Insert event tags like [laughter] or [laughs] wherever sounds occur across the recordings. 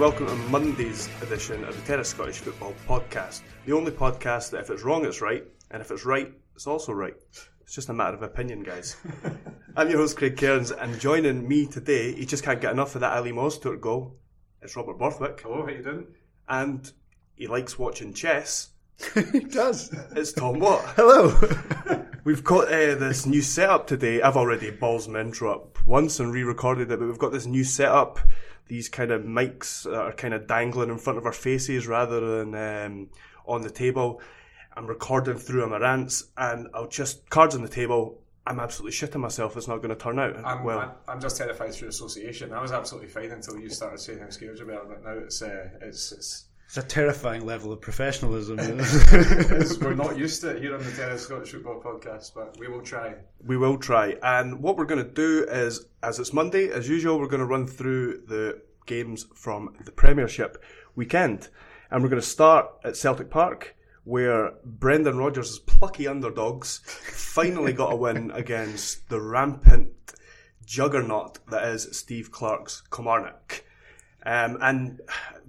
and welcome to Monday's edition of the Terrace Scottish Football Podcast. The only podcast that if it's wrong, it's right, and if it's right, it's also right. It's just a matter of opinion, guys. [laughs] I'm your host, Craig Cairns, and joining me today, he just can't get enough of that Ali Mostur goal. It's Robert Borthwick. Hello, how you doing? And he likes watching chess. [laughs] he does. It's Tom Watt. [laughs] Hello. We've got uh, this new setup today. I've already balls my intro up once and re-recorded it, but we've got this new setup. These kind of mics that are kind of dangling in front of our faces rather than um, on the table. I'm recording through my rants, and I'll just cards on the table. I'm absolutely shitting myself. It's not going to turn out I'm, well. I'm, just terrified through association. I was absolutely fine until you started saying how scared were, but now it's uh, it's, it's It's a terrifying level of professionalism. [laughs] it's, we're not used to it here on the Terrace Scottish Football Podcast, but we will try. We will try. And what we're going to do is, as it's Monday, as usual, we're going to run through the games from the Premiership weekend. And we're going to start at Celtic Park, where Brendan Rodgers' plucky underdogs [laughs] finally got a win against the rampant juggernaut that is Steve Clarke's Kilmarnock. Um, and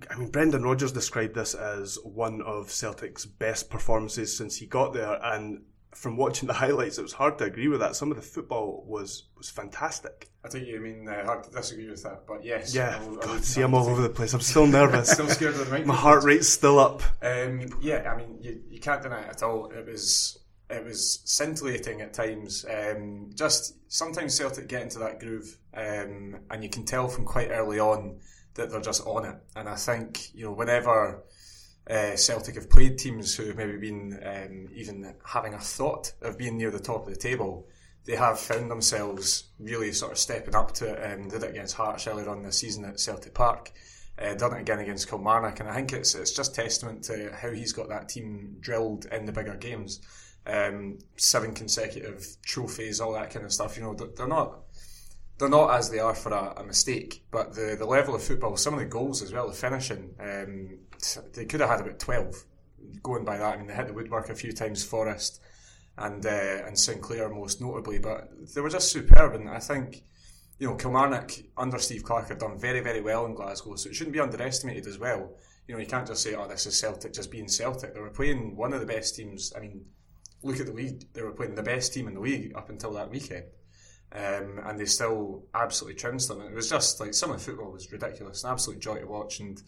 I mean, Brendan Rodgers described this as one of Celtic's best performances since he got there. And from watching the highlights, it was hard to agree with that. Some of the football was was fantastic. I think you mean uh, hard to disagree with that, but yes. Yeah, I'll- God, I'll- see, I'm all over the place. I'm still nervous. [laughs] Still scared of the mic. My heart rate's still up. Um, yeah, I mean, you, you can't deny it at all. It was it was scintillating at times. Um, just sometimes Celtic get into that groove, um, and you can tell from quite early on that they're just on it. And I think you know whenever uh, Celtic have played teams who have maybe been um, even having a thought of being near the top of the table, they have found themselves really sort of stepping up to it. Um, did it against Hearts earlier on this season at Celtic Park. Uh, done it again against Kilmarnock, and I think it's it's just testament to how he's got that team drilled in the bigger games. Um, seven consecutive trophies, all that kind of stuff. You know, they're, they're not they're not as they are for a, a mistake, but the the level of football, some of the goals as well, the finishing, um, they could have had about twelve. Going by that, I mean, they hit the woodwork a few times, Forrest and uh, and Sinclair most notably, but they were just superb. And I think you know Kilmarnock under Steve Clarke have done very very well in Glasgow, so it shouldn't be underestimated as well. You know, you can't just say, "Oh, this is Celtic just being Celtic." They were playing one of the best teams. I mean, look at the league; they were playing the best team in the league up until that weekend. Um, and they still absolutely trounced them. And it was just like the football was ridiculous, an absolute joy to watch. And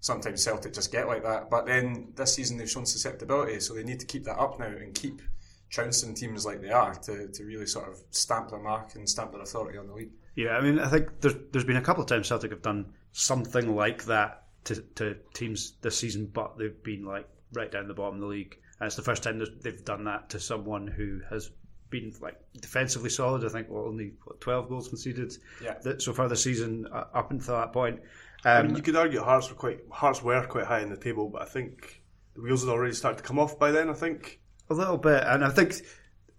sometimes Celtic just get like that. But then this season they've shown susceptibility, so they need to keep that up now and keep trouncing teams like they are to, to really sort of stamp their mark and stamp their authority on the league. yeah, I mean, I think there's there's been a couple of times Celtic have done something like that to, to teams this season, but they've been like right down the bottom of the league. And it's the first time they've done that to someone who has been like defensively solid. I think well, only what, twelve goals conceded Yeah. that so far this season uh, up until that point. I Um, mean, you could argue Hearts were quite Hearts were quite high in the table, but I think the wheels had already started to come off by then. I think. A little bit, and I think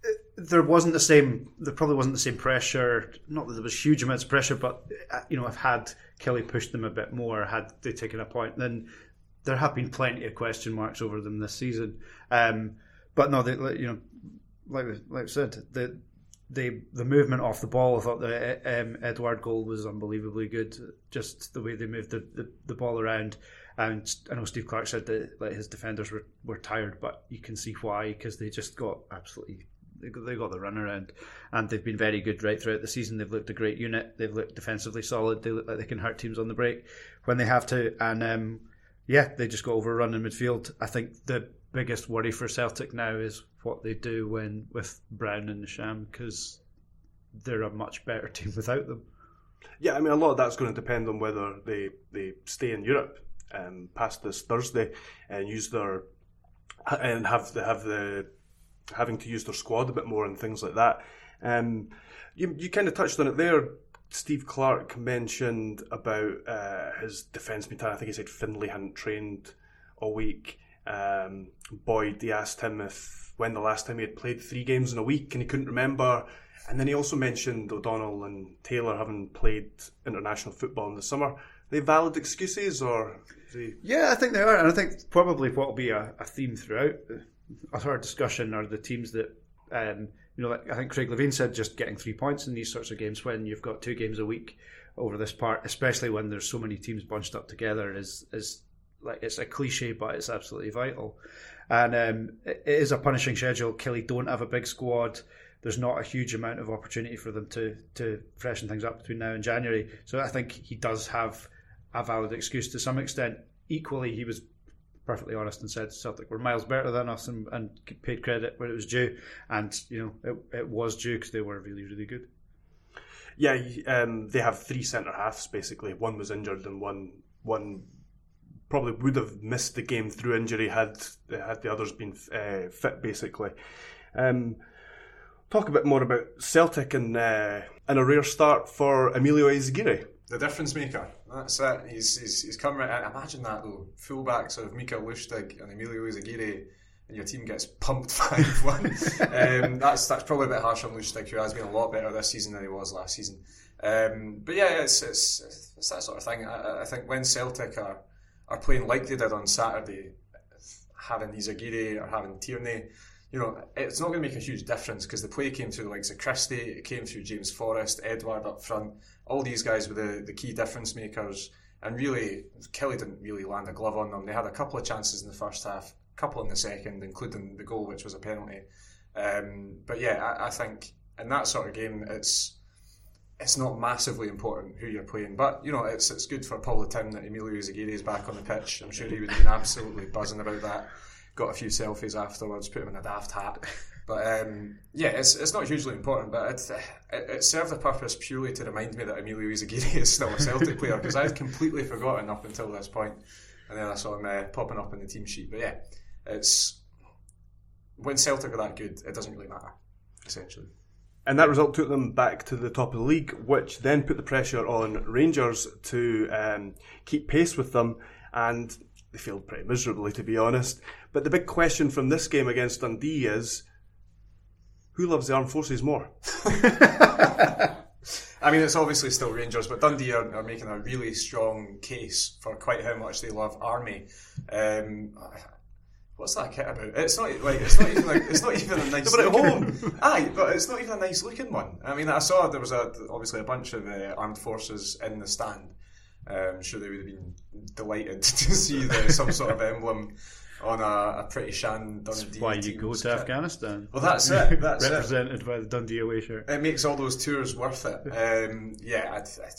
uh, there wasn't the same. There probably wasn't the same pressure. Not that there was huge amounts of pressure, but uh, you know, if had Killie pushed them a bit more, had they taken a point, then there have been plenty of question marks over them this season. Um, but no, they, you know, like we- like I said, the the the movement off the ball. I thought the um, Edouard goal was unbelievably good. Just the way they moved the, the, the ball around. And I know Steve Clarke said that like his defenders were, were tired, but you can see why because they just got absolutely they got, they got the run around, and they've been very good right throughout the season. They've looked a great unit. They've looked defensively solid. They look like they can hurt teams on the break when they have to, and um, yeah, they just got overrun in midfield. I think the biggest worry for Celtic now is what they do when with Brown and Ntcham because they're a much better [laughs] team without them. Yeah, I mean, a lot of that's going to depend on whether they, they stay in Europe um, past this Thursday and use their and have the have the having to use their squad a bit more and things like that. Um, you you kind of touched on it there. Steve Clarke mentioned about uh, his defence mentality. I think he said Findlay hadn't trained all week. Um, Boyd, he asked him if when the last time he had played three games in a week, and he couldn't remember. And then he also mentioned O'Donnell and Taylor having played international football in the summer. Are they valid excuses, or he- Yeah, I think they are, and I think probably what will be a, a theme throughout our discussion are the teams that, um, you know, like I think Craig Levein said, just getting three points in these sorts of games when you've got two games a week over this part, especially when there's so many teams bunched up together, is is like it's a cliche, but it's absolutely vital. And um, it is a punishing schedule. Killie don't have a big squad. There's not a huge amount of opportunity for them to to freshen things up between now and January. So I think he does have a valid excuse to some extent. Equally, he was perfectly honest and said Celtic were miles better than us and, and paid credit where it was due. And you know it, it was due because they were really really good. Yeah, um, they have three centre halves basically. One was injured, and one one probably would have missed the game through injury had had the others been uh, fit. Basically, um, talk a bit more about Celtic and uh, and a rare start for Emilio Izaguirre. The difference maker. That's it. He's he's, he's come right. Imagine that though. Fullbacks of Mika Lustig and Emilio Izaguirre, and your team gets pumped [laughs] five one. um, that's that's probably a bit harsh on Lustig, who has been a lot better this season than he was last season. Um, but yeah, it's, it's it's that sort of thing. I, I think when Celtic are are playing like they did on Saturday, having Izaguirre or having Tierney, you know, it's not going to make a huge difference because the play came through the likes of Christie, it came through James Forrest, Edouard up front. All these guys were the, the key difference makers. And really, Killie didn't really land a glove on them. They had a couple of chances in the first half, a couple in the second, including the goal, which was a penalty. Um, but yeah, I, I think in that sort of game, it's it's not massively important who you're playing, but you know it's it's good for Paul Tim that Emilio Izaguirre is back on the pitch. I'm sure he would have been absolutely buzzing about that. Got a few selfies afterwards, put him in a daft hat. But um, yeah, it's it's not hugely important, but it, it, it served a purpose purely to remind me that Emilio Izaguirre is still a Celtic player because I'd completely forgotten up until this point, and then I saw him uh, popping up in the team sheet. But yeah, it's when Celtic are that good, it doesn't really matter, essentially. And that result took them back to the top of the league, which then put the pressure on Rangers to um, keep pace with them, and they failed pretty miserably, to be honest. But the big question from this game against Dundee is who loves the armed forces more? [laughs] I mean, it's obviously still Rangers, but Dundee are, are making a really strong case for quite how much they love Army. Um, what's that kit about? It's not like it's not even like, it's not even a [laughs] nice. but at looking- home. [laughs] aye, but it's not even a nice looking one. I mean, I saw there was a obviously a bunch of uh, armed forces in the stand. Um, I'm sure they would have been delighted [laughs] to see the, some sort of emblem on a, a pretty shan Dundee. Why you go to kit. Afghanistan? Well, that's it. That's it Represented by the Dundee away shirt. it makes all those tours worth it. Um, yeah, I'd, I'd,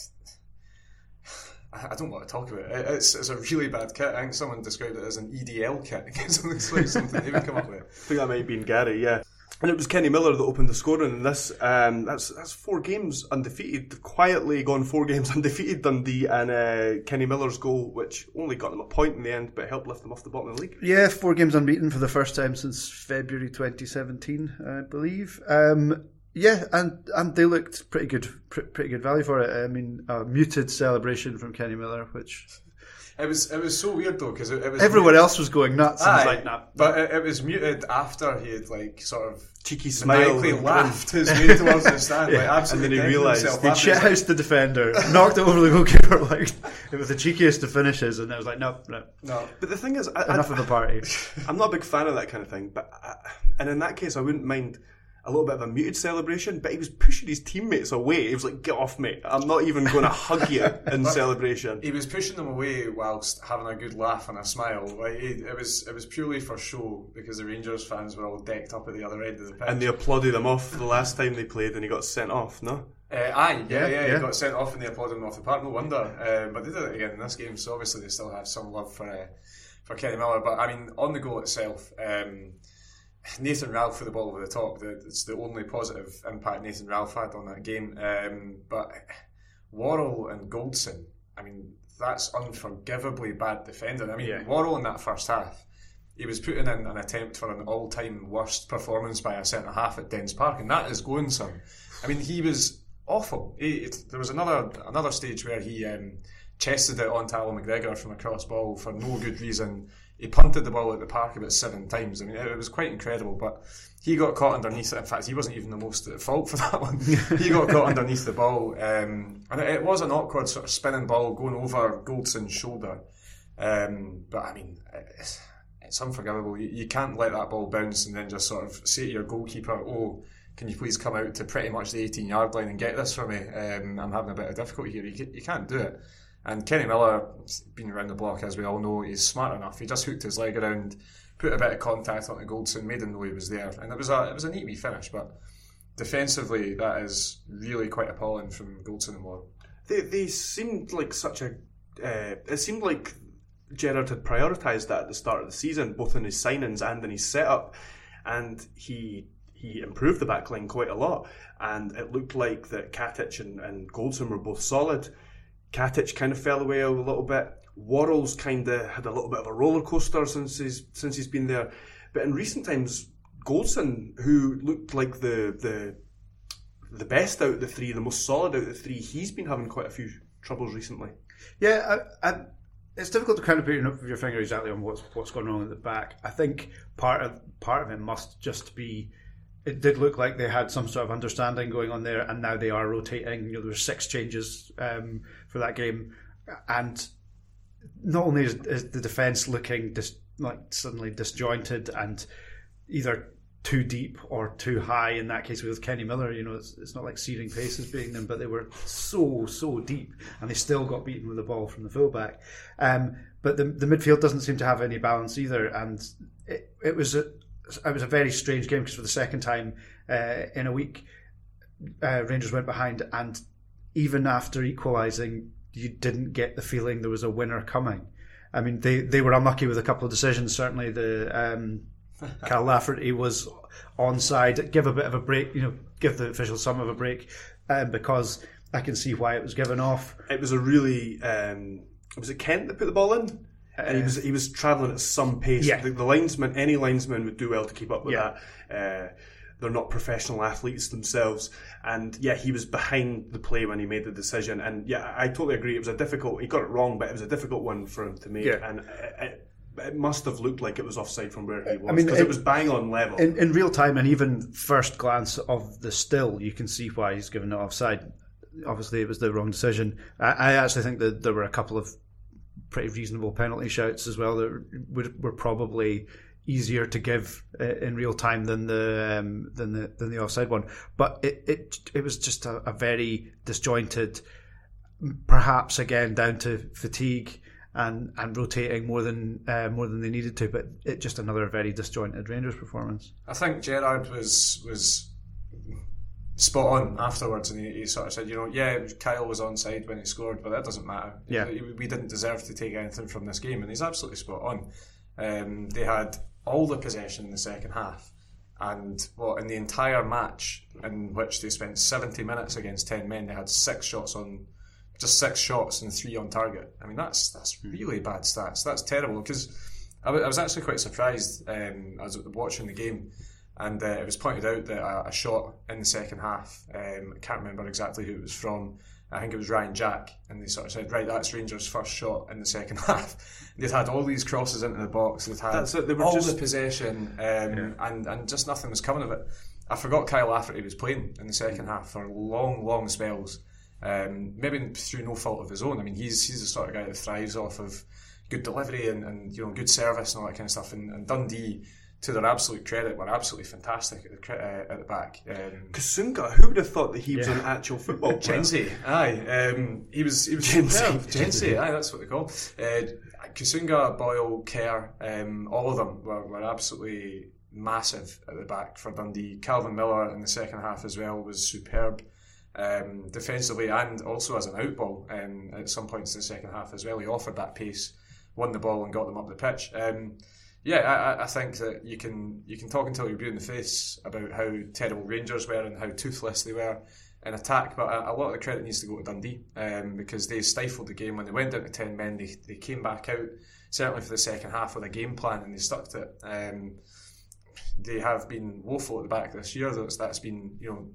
I don't want to talk about it. It's, it's a really bad kit. I think someone described it as an EDL kit because it looks like [laughs] something they would come up with. I think that might have been Gary, yeah. And it was Kenny Miller that opened the scoring in this. Um, that's that's four games undefeated. Quietly gone four [laughs] games undefeated. Dundee and uh, Kenny Miller's goal, which only got them a point in the end, but helped lift them off the bottom of the league. Yeah, four games unbeaten for the first time since February 2017, I believe. Um, yeah, and and they looked pretty good, pretty good value for it. I mean, a muted celebration from Kenny Miller, which It was it was so weird though because it, it was everyone else was going nuts. And was Aye, like, nah. but it, it was muted after he had like sort of Cheeky smile. maniacally and laughed his way towards the stand, like And then he realised himself They laughing. Like, shithoused the defender, knocked it over the goalkeeper. [laughs] Like it was the cheekiest of finishes, and it was like, no, no, No, But the thing is, I, enough I, of the party. I'm not a big fan of that kind of thing. But I, and in that case, I wouldn't mind a little bit of a muted celebration. But he was pushing his teammates away. He was like, "Get off, mate! I'm not even going to hug you in [laughs] celebration." he was pushing them away whilst having a good laugh and a smile. Like he, it was it was purely for show because the Rangers fans were all decked up at the other end of the pitch. And they applauded him off the last time they played, and he got sent off. No, Uh, aye, yeah, Yeah, yeah, yeah. he got sent off and they applauded him off the park. No wonder. Um, but they did it again in this game, so obviously they still have some love for uh, for Kenny Miller. But I mean, on the goal itself, um, [sighs] Nathan Ralph for the ball over the top. It's the only positive impact Nathan Ralph had on that game. Um, but [sighs] Worrall and Goldson, I mean, that's unforgivably bad defending. I mean, Yeah. Worrall in that first half. He was putting in an attempt for an all-time worst performance by a centre half at Dens Park, and that is going some. I mean, he was awful. He, it, there was another another stage where he um, chested it onto Allan McGregor from a cross ball for no good reason. He punted the ball at the park about seven times. I mean, it, it was quite incredible. But he got caught underneath it. In fact, he wasn't even the most at fault for [laughs] that one. he got caught underneath the ball, um, and it, it was an awkward sort of spinning ball going over Goldson's shoulder. Um, but I mean, it's, it's unforgivable. You, you can't let that ball bounce and then just sort of say to your goalkeeper, "Oh, can you please come out to pretty much the 18 yard line and get this for me? Um, I'm having a bit of difficulty here." You, you can't do it. And Kenny Miller, been around the block as we all know, he's smart enough. He just hooked his leg around, put a bit of contact on onto Goldson, made him know he was there, and it was a it was a neat wee finish. But defensively, that is really quite appalling from Goldson and Moore. they they seemed like such a. Uh, it seemed like Gerrard had prioritised that at the start of the season, both in his signings and in his setup, and he he improved the backline quite a lot. And it looked like that Katic and, and Goldson were both solid. Katic kind of fell away a little bit. Worrall's kind of had a little bit of a roller coaster since he's since he's been there. But in recent times, Goldson, who looked like the the the best out of the three, the most solid out of the three, he's been having quite a few troubles recently. Yeah, I, I, it's difficult to kind of put your, finger exactly on what's what's going on at the back. I think part of part of it must just be. It did look like they had some sort of understanding going on there, and now they are rotating. You know, there were six changes um, for that game, and not only is, is the defense looking dis, like suddenly disjointed and either too deep or too high. In that case, with Kenny Miller, you know, it's, it's not like searing paces beating them, but they were so so deep, and they still got beaten with the ball from the fullback. Um, but the the midfield doesn't seem to have any balance either, and it, it was a it was a very strange game because for the second time uh, in a week, uh, Rangers went behind, and even after equalising, you didn't get the feeling there was a winner coming. I mean, they, they were unlucky with a couple of decisions. Certainly, the um, [laughs] Cal Lafferty was onside. Give a bit of a break, you know, give the officials some of a break, um, because I can see why it was given off. It was a really um, was it Kent that put the ball in? And he was he was travelling at some pace. Yeah. The, the linesman, any linesman would do well to keep up with Yeah. that. Uh, they're not professional athletes themselves, and yeah, he was behind the play when he made the decision. And yeah, I totally agree. It was a difficult. He got it wrong, but it was a difficult one for him to make. Yeah. And it, it, must have looked like it was offside from where he was I mean, because it- it, was bang on level. In, in real time, and even first glance of the still, you can see why he's given it offside. Obviously, it was the wrong decision. I, I actually think that there were a couple of pretty reasonable penalty shouts as well that were, were probably easier to give uh, in real time than the um, than the than the offside one. But it it, it was just a, a very disjointed, perhaps again down to fatigue and and rotating more than uh, more than they needed to. But it just another very disjointed Rangers performance. I think Gerrard was was spot on afterwards, and he, he sort of said, you know, yeah, Kyle was onside when he scored, but that doesn't matter. Yeah. we didn't deserve to take anything from this game, and he's absolutely spot on. Um, they had all the possession in the second half, And well, in the entire match, in which they spent 70 minutes against 10 men, they had six shots on, just six shots and three on target. I mean, that's that's really bad stats. That's terrible because I was actually quite surprised um, as I was watching the game, and uh, it was pointed out that a, a shot in the second half. Um, I can't remember exactly who it was from. I think it was Ryan Jack, and they sort of said, "Right, that's Rangers' first shot in the second [laughs] half." They'd had all these crosses into the box. They'd had it, they were all just- the possession, um, and and just nothing was coming of it. I forgot Kyle Lafferty was playing in the second half for long, long spells. Um, maybe through no fault of his own. I mean, he's he's the sort of guy that thrives off of good delivery and, and you know good service and all that kind of stuff. And, and Dundee, to their absolute credit, were absolutely fantastic at the uh, at the back. Um, Kusunga, who would have thought that he was an actual football player? Genzi, aye, um, he was he was Genzi. Genzi, aye, that's what they call. Uh, Kusunga, Boyle, Kerr, um, all of them were, were absolutely massive at the back for Dundee. Calvin Miller in the second half as well was superb. Um, defensively and also as an outball um, at some points in the second half as well. He offered that pace, won the ball, and got them up the pitch. Um, yeah, I, I- think that you can you can talk until you're blue in the face about how terrible Rangers were and how toothless they were in attack, but a, a lot of the credit needs to go to Dundee um, because they stifled the game when they went down to ten men. They, they came back out certainly for the second half with a game plan and they stuck to it. Um, they have been woeful at the back this year. That's that's been you know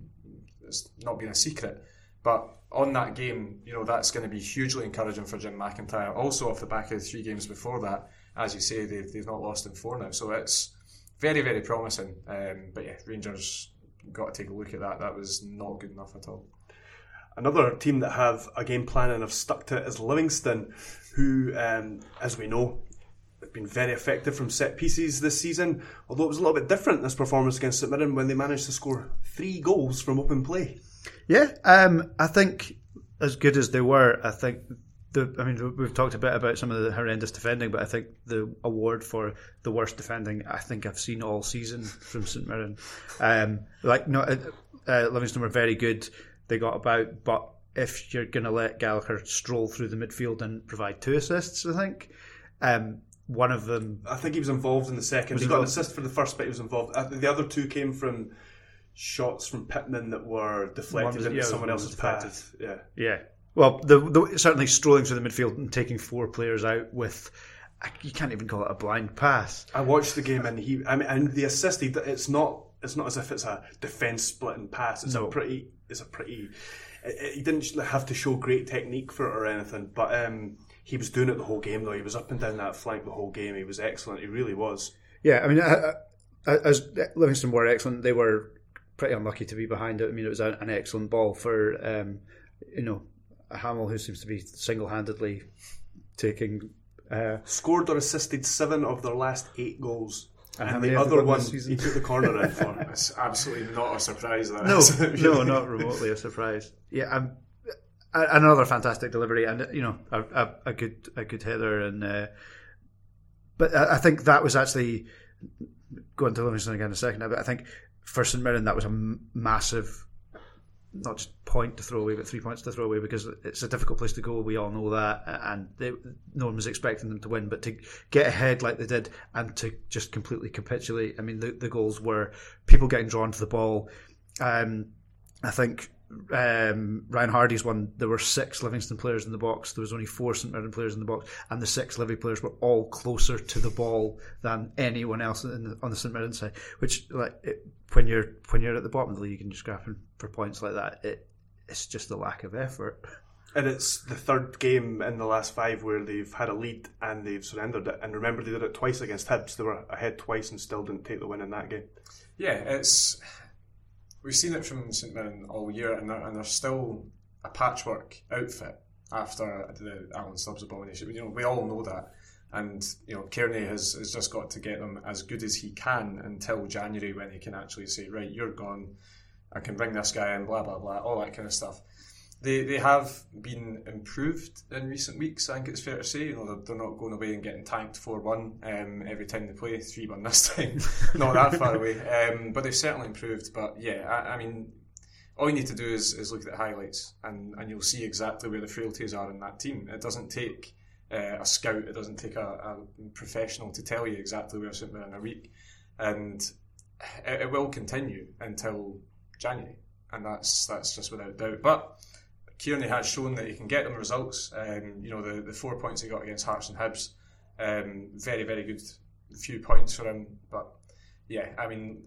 it's not been a secret. But on that game, you know that's going to be hugely encouraging for Jim McIntyre. Also off the back of the three games before that, as you say, they've they've not lost in four now. So it's very very promising. Um, but yeah, Rangers got to take a look at that. That was not good enough at all. Another team that have a game plan and have stuck to it is Livingston, who, um, as we know, have been very effective from set pieces this season. Although it was a little bit different this performance against St Mirren when they managed to score three goals from open play. Yeah, um, I think as good as they were, I think the. I mean, we've talked a bit about some of the horrendous defending, but I think the award for the worst defending, I think I've seen all season from St Mirren. Um, like, no, uh, uh, Livingston were very good. They got about, but if you're going to let Gallagher stroll through the midfield and provide two assists, I think um, one of them I think he was involved in the second. He got an assist for the first, but he was involved. Uh, The other two came from shots from Pittman that were deflected was- into yeah, someone else's deflected. path. Yeah. Yeah. Well, the, the, certainly strolling through the midfield and taking four players out with, you can't even call it a blind pass. I watched the game and he, I mean, and the assist. He, it's not. It's not as if it's a defense splitting pass. It's No. a pretty. It's a pretty. He didn't have to show great technique for it or anything, but um, he was doing it the whole game. Though he was up and down that flank the whole game. He was excellent. He really was. Yeah, I mean, uh, uh, as Livingston were excellent, they were pretty unlucky to be behind it. I mean, it was an excellent ball for, um, you know, Hamill, who seems to be single-handedly taking. Uh, Scored or assisted seven of their last eight goals. And And the other one, he took the corner in for. [laughs] It's absolutely not a surprise. That no, is. no, not remotely a surprise. Yeah, um, another fantastic delivery, and you know, a, a, a good, a good header, and uh, but I, I think that was actually going to Livingston again in a second. But I think for St Mirren that was a m- massive, not just point to throw away, but three points to throw away because it's a difficult place to go. We all know that, and they, no one was expecting them to win. But to get ahead like they did, and to just completely capitulate. I mean, the, the goals were people getting drawn to the ball. Um, I think um, Ryan Hardie's one. There were six Livingston players in the box. There was only four St Mirren players in the box, and the six Livy players were all closer to the ball than anyone else the, on the St Mirren side. Which, like, it, when you're when you're at the bottom of the league and you're scrapping for points like that, it it's just a lack of effort. And it's the third game in the last five where they've had a lead and they've surrendered it. And remember, they did it twice against Hibs. They were ahead twice and still didn't take the win in that game. Yeah, it's we've seen it from St Mirren all year, and they're, and they're still a patchwork outfit after the Alan Stubbs abomination. You know, we all know that, and you know, Kearney has, has just got to get them as good as he can until January when he can actually say, right, you're gone. I can bring this guy in, blah blah blah, all that kind of stuff. They, they have been improved in recent weeks. I think it's fair to say. You know, they're, they're not going away and getting tanked four one um, every time they play. Three one this [laughs] time, not that far away. Um, but they've certainly improved. But yeah, I, I mean, all you need to do is, is look at the highlights, and, and you'll see exactly where the frailties are in that team. It doesn't take uh, a scout. It doesn't take a, a professional to tell you exactly where St Mirren a week. And it, it will continue until January, and that's that's just without doubt. But Kearney has shown that he can get them results. Um, you know, the, the four points he got against Hearts and Hibs, um, very, very good few points for him. But yeah, I mean,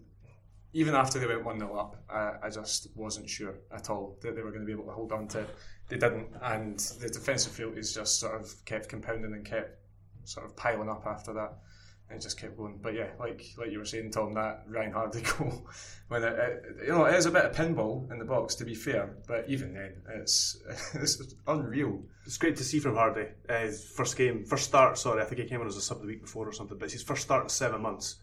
even after they went 1 0 up, uh, I just wasn't sure at all that they were going to be able to hold on to it. They didn't, and the defensive frailties just sort of kept compounding and kept sort of piling up after that. It just kept going. But yeah, like like you were saying, Tom, that Ryan Hardie [laughs] goal, when it, it, you know, it is a bit of pinball in the box, to be fair, but even then, it's, [laughs] it's unreal. It's great to see from Hardie. Uh, his first game, first start, sorry, I think he came on as a sub the week before or something, but it's his first start in seven months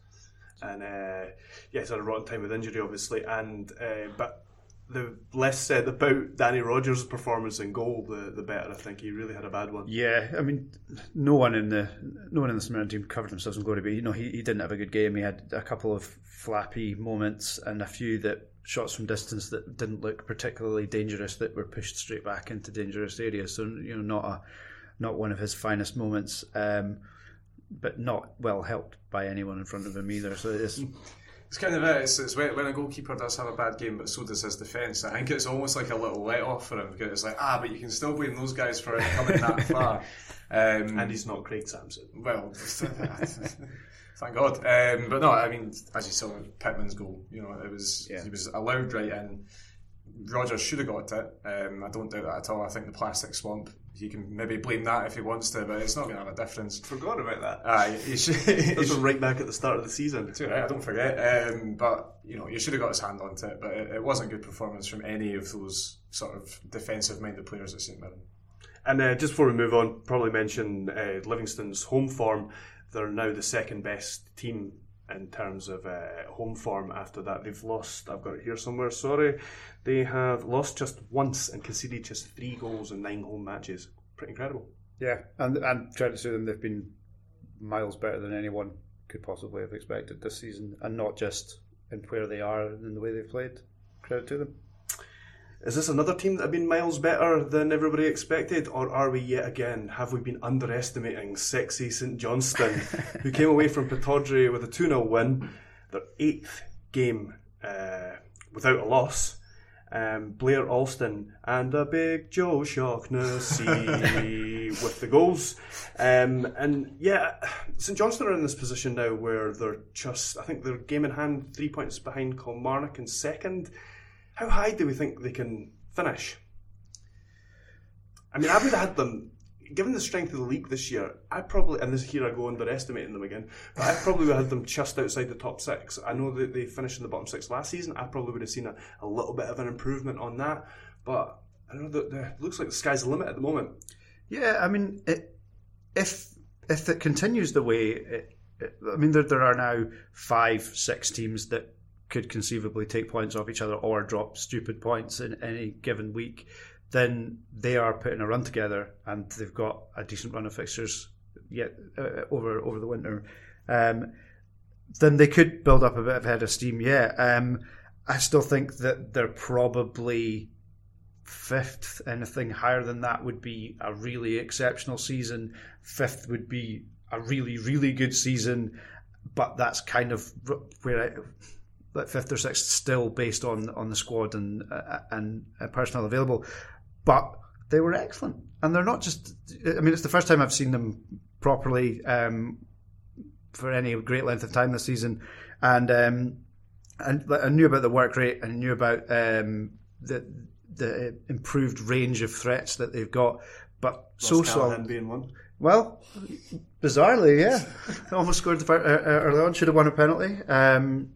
and uh, yeah, he's had a rotten time with injury, obviously. And uh, but the less said about Danny Rogers' performance in goal, the the better. I think he really had a bad one. Yeah, I mean, no one in the no one in the St team covered themselves in glory, but you know, he, he didn't have a good game. He had a couple of flappy moments and a few that shots from distance that didn't look particularly dangerous that were pushed straight back into dangerous areas. So you know, not a not one of his finest moments. Um, but not well helped by anyone in front of him either. So it's [laughs] it's kind of it. It's, it's when, when, a goalkeeper does have a bad game, but so does his defence. I think it's almost like a little let off for him because it's like ah, but you can still blame those guys for coming that [laughs] far. Um, and he's not Craig Samson. Well, [laughs] thank God. Um, but no, I mean, as you saw in Pittman's goal, you know, it was yeah. he was allowed right in. Rogers should have got it. Um, I don't doubt that at all. I think the plastic swamp he can maybe blame that if he wants to, but it's not going to have a difference. Forgot about that. Aye, uh, should. [laughs] That's right back at the start of the season. It's right, I don't forget. Um, but you know, you should have got his hand onto it. But it, it wasn't good performance from any of those sort of defensive-minded players at St Mirren. And uh, just before we move on, probably mention uh, Livingston's home form. They're now the second best team in terms of uh, home form after that. They've lost, I've got it here somewhere, sorry. They have lost just once and conceded just three goals in nine home matches. Pretty incredible. Yeah, and, and credit to them, they've been miles better than anyone could possibly have expected this season, and not just in where they are and the way they've played. Credit to them. Is this another team that have been miles better than everybody expected, or are we yet again have we been underestimating sexy St Johnstone, [laughs] who came away from Pittodrie with a two 0 win, their eighth game uh, without a loss. Um, Blair Alston and a big Joe Shaughnessy with the goals. Um, and yeah, St Johnstone are in this position now where they're just, I think they're game in hand, three points behind Kilmarnock in second. How high do we think they can finish? I mean, I would have had them, given the strength of the league this year, I probably, and this here I go underestimating them again, but I probably would have had them just outside the top six. I know that they finished in the bottom six last season. I probably would have seen a, a little bit of an improvement on that, but I don't know, the, the, it looks like the sky's the limit at the moment. Yeah, I mean, it, if if it continues the way, it, I mean, there, there are now five, six teams that could conceivably take points off each other or drop stupid points in any given week, then they are putting a run together and they've got a decent run of fixtures yet uh, over over the winter. Um, then they could build up a bit of head of steam. Yeah, um, I still think that they're probably fifth. Anything higher than that would be a really exceptional season. Fifth would be a really really good season, but that's kind of where I like fifth or sixth still based on on the squad and uh, and uh, personnel available, but they were excellent, and they're not just. I mean, it's the first time I've seen them properly um, for any great length of time this season, and um, and I knew about the work rate and I knew about um, the the improved range of threats that they've got, but so solid. being one. Well, bizarrely, yeah, [laughs] almost scored the uh, early on. Should have won a penalty. Um,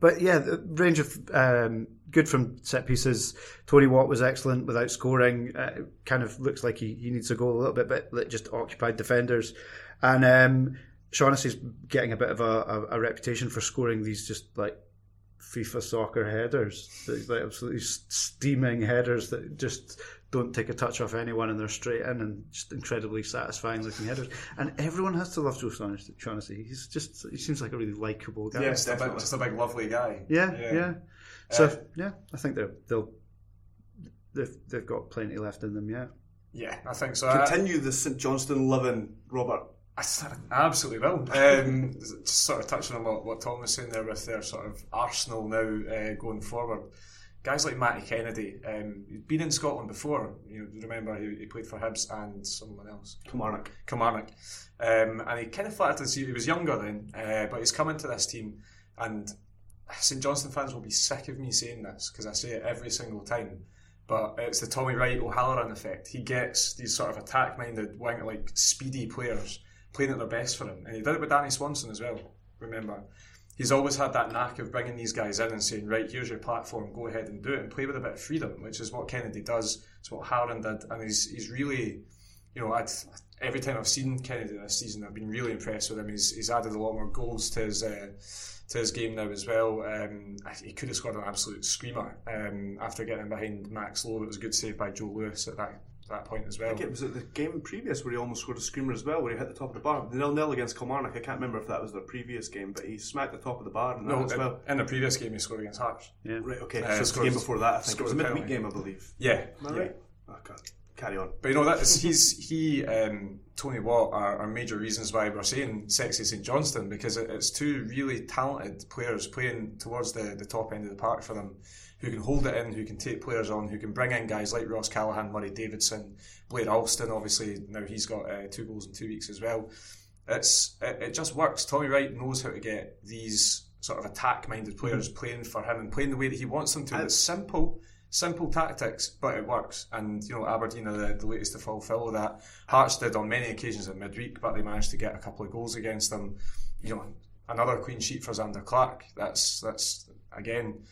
but yeah, the range of um, good from set pieces. Tony Watt was excellent without scoring. Uh, kind of looks like he, he needs to go a little bit, but just occupied defenders. And um, Shaughnessy's getting a bit of a, a, a, reputation for scoring these just like FIFA soccer headers, like absolutely steaming headers that just don't take a touch off anyone and they're straight in and just incredibly satisfying looking headers. And everyone has to love Joe Shaughnessy. He's just he seems like a really likable guy. Yeah, just a, big, just a big lovely guy. Yeah, yeah. yeah. So uh, yeah, I think they're they'll they've they've got plenty left in them. Yeah. Yeah, I think so. Continue the St Johnstone living, Robert. I absolutely will. [laughs] Um, just sort of touching on what, what Tom was saying there with their sort of Arsenal now uh, going forward. Guys like Matty Kennedy, um, he'd been in Scotland before. You remember he, he played for Hibs and someone else, Kilmarnock. Kilmarnock, um, and he kind of flattered to see he was younger then, uh, but he's come into this team, and St Johnstone fans will be sick of me saying this because I say it every single time but it's the Tommy Wright O'Halloran effect. He gets these sort of attack minded, wing like speedy players playing at their best for him. And he did it with Danny Swanson as well, remember. He's always had that knack of bringing these guys in and saying, right, here's your platform, go ahead and do it and play with a bit of freedom, which is what Kennedy does. It's what Halloran did. And he's, he's really, you know, I'd, every time I've seen Kennedy this season, I've been really impressed with him. He's, he's added a lot more goals to his. Uh, to his game now as well. Um, he could have scored an absolute screamer um, after getting behind Max Lowe. It was a good save by Joe Lewis at that that point as well. I think it was at the game previous where he almost scored a screamer as well, where he hit the top of the bar. The nil nil against Kilmarnock. I can't remember if that was their previous game, but he smacked the top of the bar in no, as well. In the previous game, he scored against Hearts. Yeah, right. Okay, uh, so the game before that, I think it was a midweek game, I believe. Yeah, Am I yeah. right? Oh God carry on. But you know that is, he's he um, Tony Watt are, are, major reasons why we're saying sexy St Johnstone because it, it's two really talented players playing towards the, the top end of the park for them, who can hold it in, who can take players on, who can bring in guys like Ross Callachan, Murray Davidson, Blair Alston. Obviously now he's got uh, two goals in two weeks as well. It's it, it just works. Tommy Wright knows how to get these sort of attack minded players mm-hmm. playing for him and playing the way that he wants them to. It's simple simple tactics, but it works. And you know, Aberdeen are the, the latest to fulfil that. Hearts did on many occasions at midweek, but they managed to get a couple of goals against them. You know, another clean sheet for Zander Clark. That's that's again,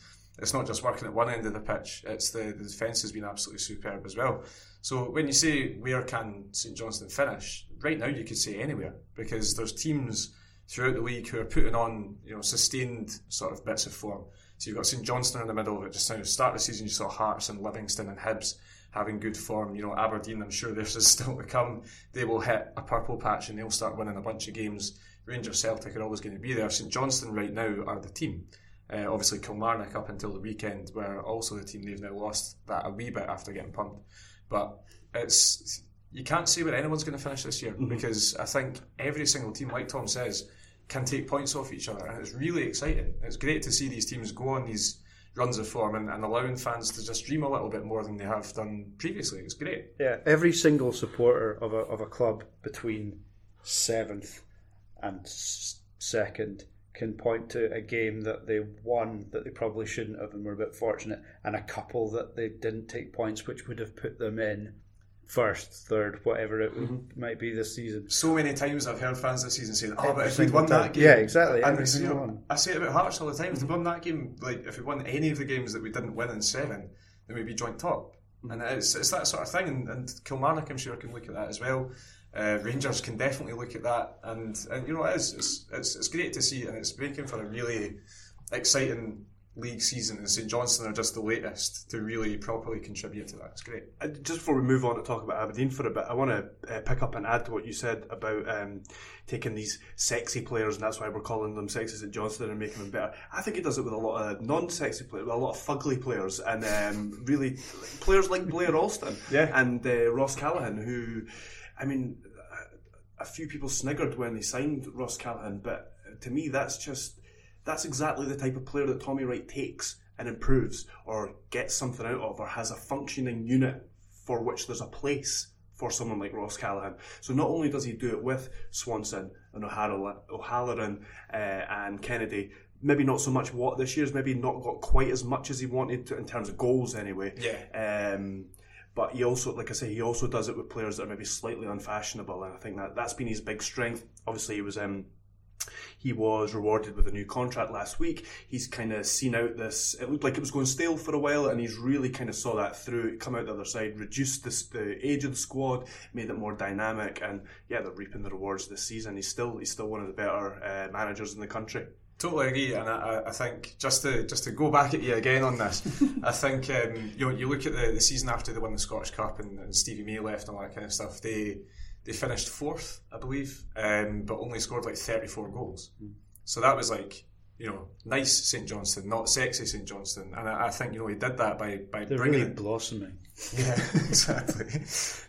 it's not just working at one end of the pitch. It's the, the defence has been absolutely superb as well. So when you say where can St Johnstone finish, right now you could say anywhere because there's teams throughout the league who are putting on you know sustained sort of bits of form. So you've got St Johnstone in the middle of it. Just now, start of the season, you saw Hearts and Livingston and Hibs having good form. You know, Aberdeen, I'm sure this is [laughs] still to come. They will hit a purple patch and they'll start winning a bunch of games. Rangers Celtic are always going to be there. St Johnstone right now are the team. Uh, obviously, Kilmarnock up until the weekend were also the team. They've now lost that a wee bit after getting pumped. But it's you can't say where anyone's going to finish this year mm-hmm. because I think every single team, like Tom says, can take points off each other, and it's really exciting. It's great to see these teams go on these runs of form and, and, allowing fans to just dream a little bit more than they have done previously. It's great. Yeah, every single supporter of a of a club between seventh and second can point to a game that they won that they probably shouldn't have and were a bit fortunate, and a couple that they didn't take points, which would have put them in first, third, whatever it mm-hmm. might be this season. So many times I've heard fans this season saying, "Oh, but if we'd won time. that game, yeah, exactly." And you know, I say it about Hearts all the time. If we won that game, like if we won any of the games that we didn't win in seven, then we'd be joint top. Mm-hmm. And it's, it's that sort of thing. And, and Kilmarnock, I'm sure, can look at that as well. Uh, Rangers can definitely look at that, and and you know it is it's, it's, it's great to see, and it's making for a really exciting league season, and St Johnstone are just the latest to really properly contribute to that. It's great. Uh, just before we move on to talk about Aberdeen for a bit, I want to uh, pick up and add to what you said about um, taking these sexy players, and that's why we're calling them sexy St Johnstone and making them better. I think he does it with a lot of non-sexy players, with a lot of fugly players, and um, really players like Blair Alston yeah. and uh, Ross Callachan who, I mean, a few people sniggered when they signed Ross Callachan, but to me, that's just that's exactly the type of player that Tommy Wright takes and improves or gets something out of or has a functioning unit for which there's a place for someone like Ross Callachan. So not only does he do it with Swanson and O'Halloran uh, and Kennedy, maybe not so much what this year's maybe not got quite as much as he wanted to in terms of goals anyway. Yeah. Um, but he also, like I say, he also does it with players that are maybe slightly unfashionable, and I think that that's been his big strength. Obviously, he was um, he was rewarded with a new contract last week. He's kind of seen out this. It looked like it was going stale for a while, and he's really kind of saw that through. Come out the other side, reduced this, the age of the squad, made it more dynamic, and yeah, they're reaping the rewards this season. He's still he's still one of the better uh, managers in the country. Totally agree, and I, I, think just to just to go back at you again on this, [laughs] I think um, you know, you look at the, the season after they won the Scottish Cup and, and Stevie May left and all that kind of stuff. They they finished fourth, I believe, um, but only scored like 34 goals. Mm. So that was like you know, nice St Johnstone, not sexy St Johnstone. And I, I, think you know he did that by by They're bringing really blossoming. [laughs] Yeah, exactly.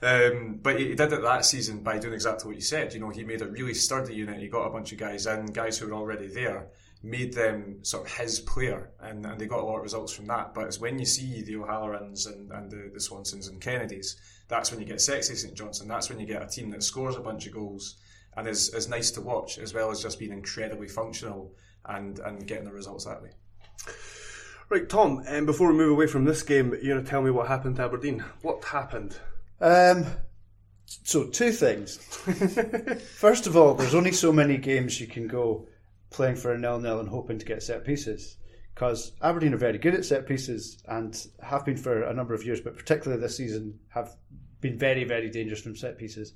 um, but he, he did it that season by doing exactly what you said. You know, he made a really sturdy unit. He got a bunch of guys in, guys who were already there, made them sort of his player, and, and they got a lot of results from that. But it's when you see the O'Hallorans and, and the, the Swansons and Kennedys, that's when you get sexy St Johnstone. That's when you get a team that scores a bunch of goals and is, is nice to watch, as well as just being incredibly functional and, and getting the results that way. Right, Tom, um, before we move away from this game, you're going to tell me what happened to Aberdeen. What happened? Um, so, two things. [laughs] First of all, there's only so many games you can go playing for a nil-nil and hoping to get set pieces. Because Aberdeen are very good at set pieces and have been for a number of years, but particularly this season have been very, very dangerous from set pieces.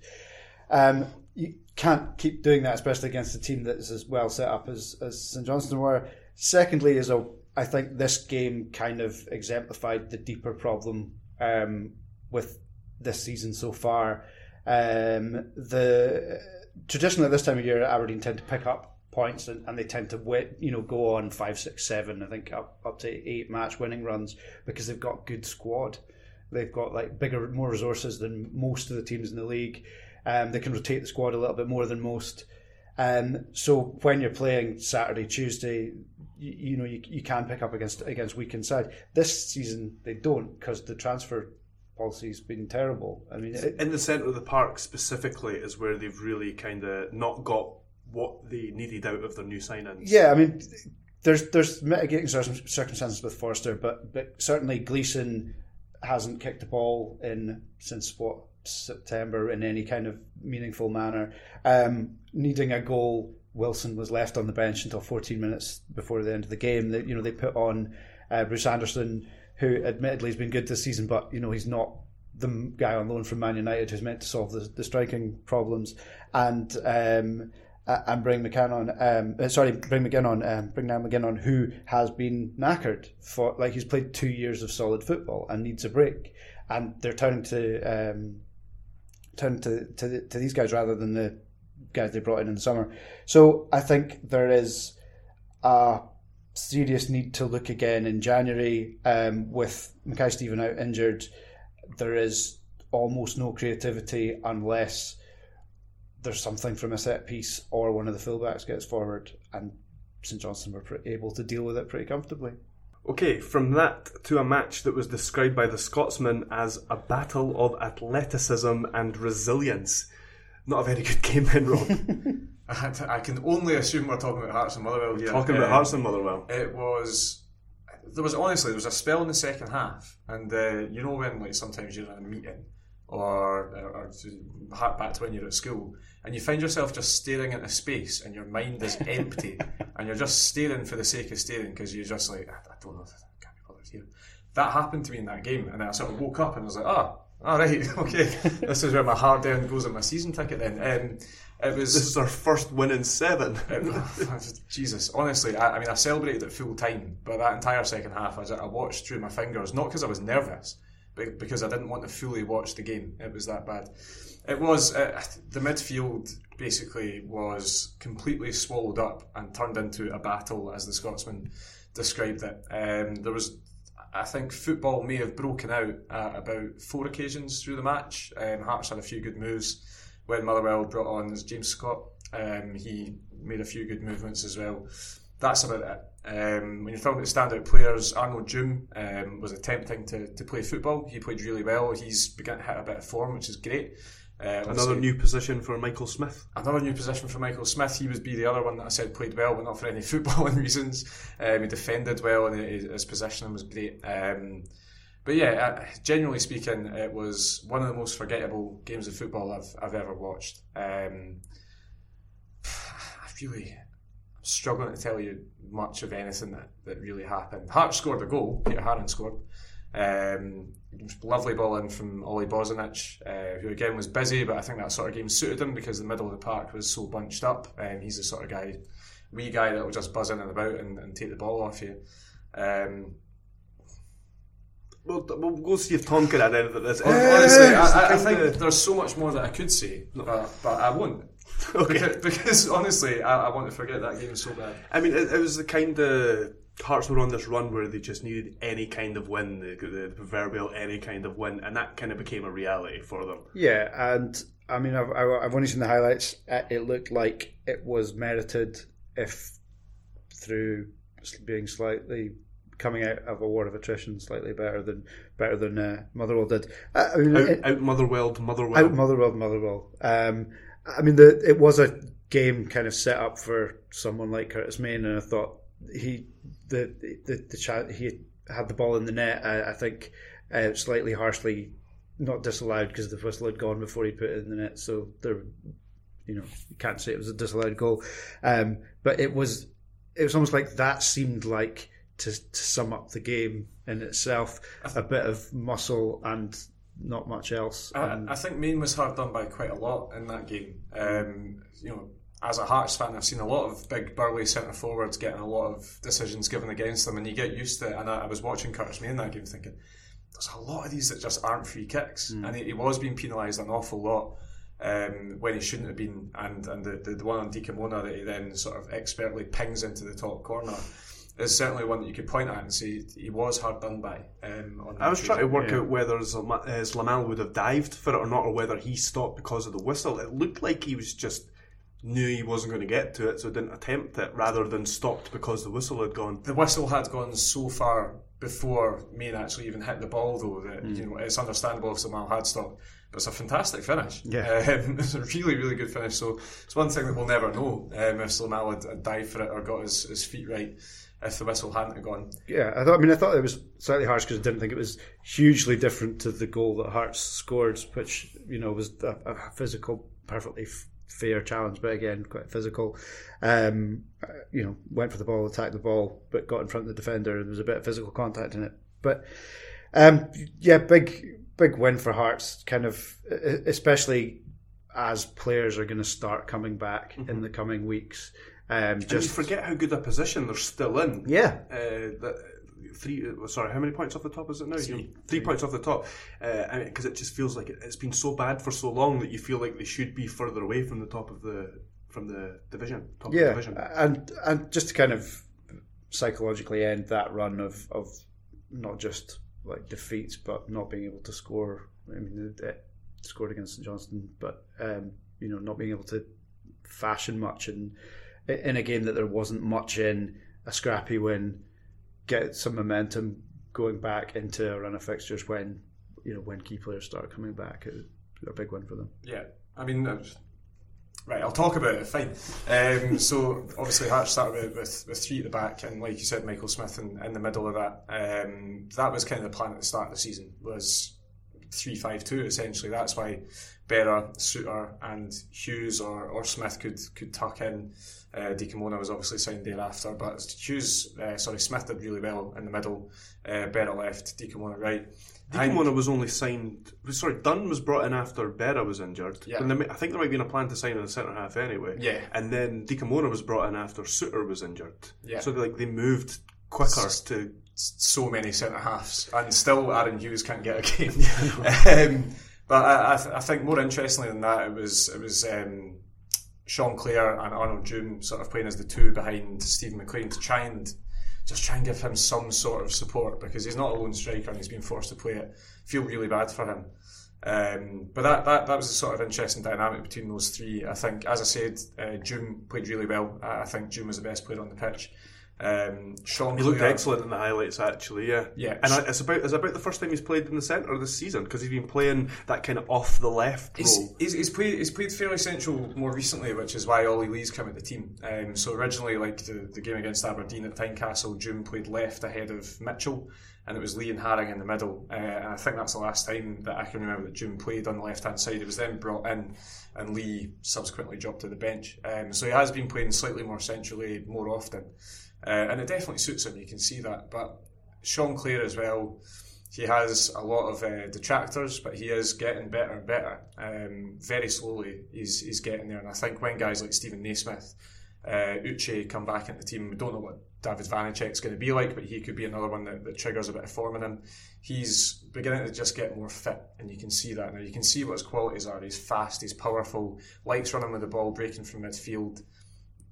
Um, you can't keep doing that, especially against a team that is as well set up as, as St Johnstone were. Secondly, is a I think this game kind of exemplified the deeper problem um, with this season so far. Um, the traditionally at this time of year, Aberdeen tend to pick up points and, and they tend to win, you know go on five, six, seven. I think up up to eight match winning runs because they've got good squad. They've got like bigger, more resources than most of the teams in the league. Um, they can rotate the squad a little bit more than most. Um, so when you're playing Saturday, Tuesday, you, you know you, you can pick up against against weakened side. This season they don't because the transfer policy's been terrible. I mean, it, in the centre of the park specifically is where they've really kind of not got what they needed out of their new signings. Yeah, I mean, there's there's mitigating circumstances with Forster, but but certainly Gleeson hasn't kicked the ball in since what September in any kind of meaningful manner. Um, needing a goal, Wilson was left on the bench until 14 minutes before the end of the game. They, you know, they put on uh, Bruce Anderson, who admittedly has been good this season, but you know he's not the guy on loan from Man United who's meant to solve the, the striking problems, and um, and bring McCann on. Um, uh, sorry, bring McGinn on. Um, bring Niall McGinn on, who has been knackered for like he's played two years of solid football and needs a break, and they're turning to um, turn to, to to these guys rather than the guys they brought in in the summer. So I think there is a serious need to look again in January um, with Mackay Steven out injured. There is almost no creativity unless there's something from a set piece or one of the fullbacks gets forward, and St Johnstone were able to deal with it pretty comfortably. Okay, from that to a match that was described by the Scotsman as a battle of athleticism and resilience. Not a very good game then, Rob. [laughs] I can only assume we're talking about Hearts and Motherwell here. Talking about um, Hearts and Motherwell. It was. There was honestly there was a spell in the second half, and uh, you know when like sometimes you're in a meeting or, or, or back to when you're at school, and you find yourself just staring into space, and your mind is [laughs] empty, and you're just staring for the sake of staring because you're just like, I, I don't know, I can't be bothered here. That happened to me in that game, and I sort of woke up and I was like, ah, oh, all right, [laughs] okay, [laughs] this is where my hard earned goes on my season ticket. Then um, it was. This is our first win in seven. it, Jesus, honestly, I, I, mean, I celebrated it full time, but that entire second half, I, I watched through my fingers, not because I was nervous because I didn't want to fully watch the game. It was that bad. It was uh, the midfield basically was completely swallowed up and turned into a battle, as the Scotsman described it. Um, there was, I think, football may have broken out at about four occasions through the match. Um, Hearts had a few good moves when Motherwell brought on James Scott. Um, he made a few good movements as well. That's about it. Um, when you're talking about standout players, Arnaud Djoum um, was attempting to, to play football. He played really well. He's begun to hit a bit of form, which is great. Uh, another new position for Michael Smith. Another new position for Michael Smith. He would be the other one that I said played well, but not for any [laughs] footballing reasons. Um, he defended well, and his positioning was great. Um, but yeah, uh, generally speaking, it was one of the most forgettable games of football I've I've ever watched. Um, [sighs] I really struggling to tell you much of anything that, that really happened. Hart scored a goal, Peter Haring scored. Um, lovely ball in from Ollie Bozanic, uh, who again was busy, but I think that sort of game suited him because the middle of the park was so bunched up. Um, he's the sort of guy, wee guy that will just buzz in and about and, and take the ball off you. Um, We'll, we'll go see if Tom can add anything to this. Honestly, [laughs] I, I, I, think there's so much more that I could say, but, but I won't. [laughs] okay. because, because honestly, I, I, want to forget that game so bad. I mean, it, it was the kind of Hearts were on this run where they just needed any kind of win, the, the, proverbial any kind of win, and that kind of became a reality for them. Yeah, and I mean, I've, I've only seen the highlights. It looked like it was merited, if through being slightly coming out of a war of attrition slightly better than better than uh, Motherwell did. Uh, I mean, out, it, out Motherwell, Motherwell, out Motherwell, Motherwell. Um, I mean, the, it was a game kind of set up for someone like Curtis Main, and I thought he the the, the he had the ball in the net. I, I think uh, slightly harshly not disallowed because the whistle had gone before he put it in the net. So there, you know, you can't say it was a disallowed goal. Um, but it was it was almost like that seemed like to, to sum up the game in itself, a bit of muscle and not much else. I, I, think Main was hard done by quite a lot in that game. Um, you know, as a Hearts fan, I've seen a lot of big burly centre forwards getting a lot of decisions given against them, and you get used to it. And I, I was watching Curtis Main that game, thinking there's a lot of these that just aren't free kicks, mm. and he, he, was being penalised an awful lot. Um, when he shouldn't have been, and and the, the, the one on Dikamona that he then sort of expertly pings into the top corner is certainly one that you could point at and say he was hard done by. Um, I was trying to work yeah. out whether Zlamal would have dived for it or not, or whether he stopped because of the whistle. It looked like he was just knew he wasn't going to get to it, so didn't attempt it, rather than stopped because the whistle had gone. The whistle had gone so far before Main actually even hit the ball, though that mm. you know it's understandable if Zlamal had stopped. But it's a fantastic finish. Yeah, um, [laughs] it's a really, really good finish. So it's one thing that we'll never know um, if Zlamal had, had dived for it or got his, his feet right if the whistle hadn't gone. Yeah, I thought. I mean, I thought it was slightly harsh because I didn't think it was hugely different to the goal that Hearts scored, which you know was a, a physical, perfectly f- fair challenge, but again quite physical. Um, you know, went for the ball, attacked the ball, but got in front of the defender. There was a bit of physical contact in it, but um, yeah, big big win for Hearts. Kind of, especially as players are going to start coming back mm-hmm. in the coming weeks. Um, just forget how good a position they're still in. Yeah. Uh, three. Uh, sorry, how many points off the top is it now? Three, three points off the top. Because uh, it just feels like it, has been so bad for so long that you feel like they should be further away from the top of the from the division. Top yeah, division. and and just to kind of psychologically end that run of of not just like defeats, but not being able to score. I mean, scored against St Johnstone, but um, you know, not being able to fashion much and in a game that there wasn't much in, a scrappy win, get some momentum going back into a run of fixtures when you know when key players start coming back. A big win for them. Yeah, I mean, uh, right. I'll talk about it. Fine. Um, so obviously, Hatch started with, with, three at the back, and like you said, Michael Smith in, in the middle of that. Um, that was kind of the plan at the start of the season. Was three five two essentially. That's why Berra, Souttar, and Hughes or, or Smith could could tuck in. Uh, Dikamona was obviously signed thereafter, but Hughes, uh, sorry, Smith did really well in the middle. Uh, Berra left, Dikamona right. Dikamona was only signed. Sorry, Dunne was brought in after Berra was injured. Yeah. I think there might be a plan to sign in the centre half anyway. Yeah. And then Dikamona was brought in after Souttar was injured. Yeah. So like they moved quicker S- to so many centre halves, and still Aaron Hughes can't get a game. [laughs] [laughs] Um, but I, I, th- I, think more interestingly than that, it was it was um, Sean Clare and Arnold Djoum sort of playing as the two behind Steven MacLean to try and just try and give him some sort of support because he's not a lone striker and he's been forced to play it. Feel really bad for him. Um, but that, that that was a sort of interesting dynamic between those three. I think, as I said, uh, Djoum played really well. I think Djoum was the best player on the pitch. Um, Sean he looked excellent in the highlights, actually. Yeah, yeah. And it's about it's about the first time he's played in the centre of this season because he's been playing that kind of off the left he's, role. He's, he's, played he's played fairly central more recently, which is why Ollie Lee's come at the team. Um, so originally, like the, the game against Aberdeen at Tynecastle, Djoum played left ahead of Mitchell, and it was Lee and Haring in the middle. Uh, and I think that's the last time that I can remember that Djoum played on the left hand side. It was then brought in, and Lee subsequently dropped to the bench. Um, so he has been playing slightly more centrally more often. Uh, and it definitely suits him, you can see that. But Sean Clare as well, he has a lot of uh, detractors, but he is getting better and better. Um, very slowly, he's, he's getting there. And I think when guys like Steven Naismith, uh, Uche come back into the team, we don't know what David Vanecek's going to be like, but he could be another one that, that triggers a bit of form in him. He's beginning to just get more fit, and you can see that now. You can see what his qualities are. He's fast, he's powerful, likes running with the ball, breaking from midfield.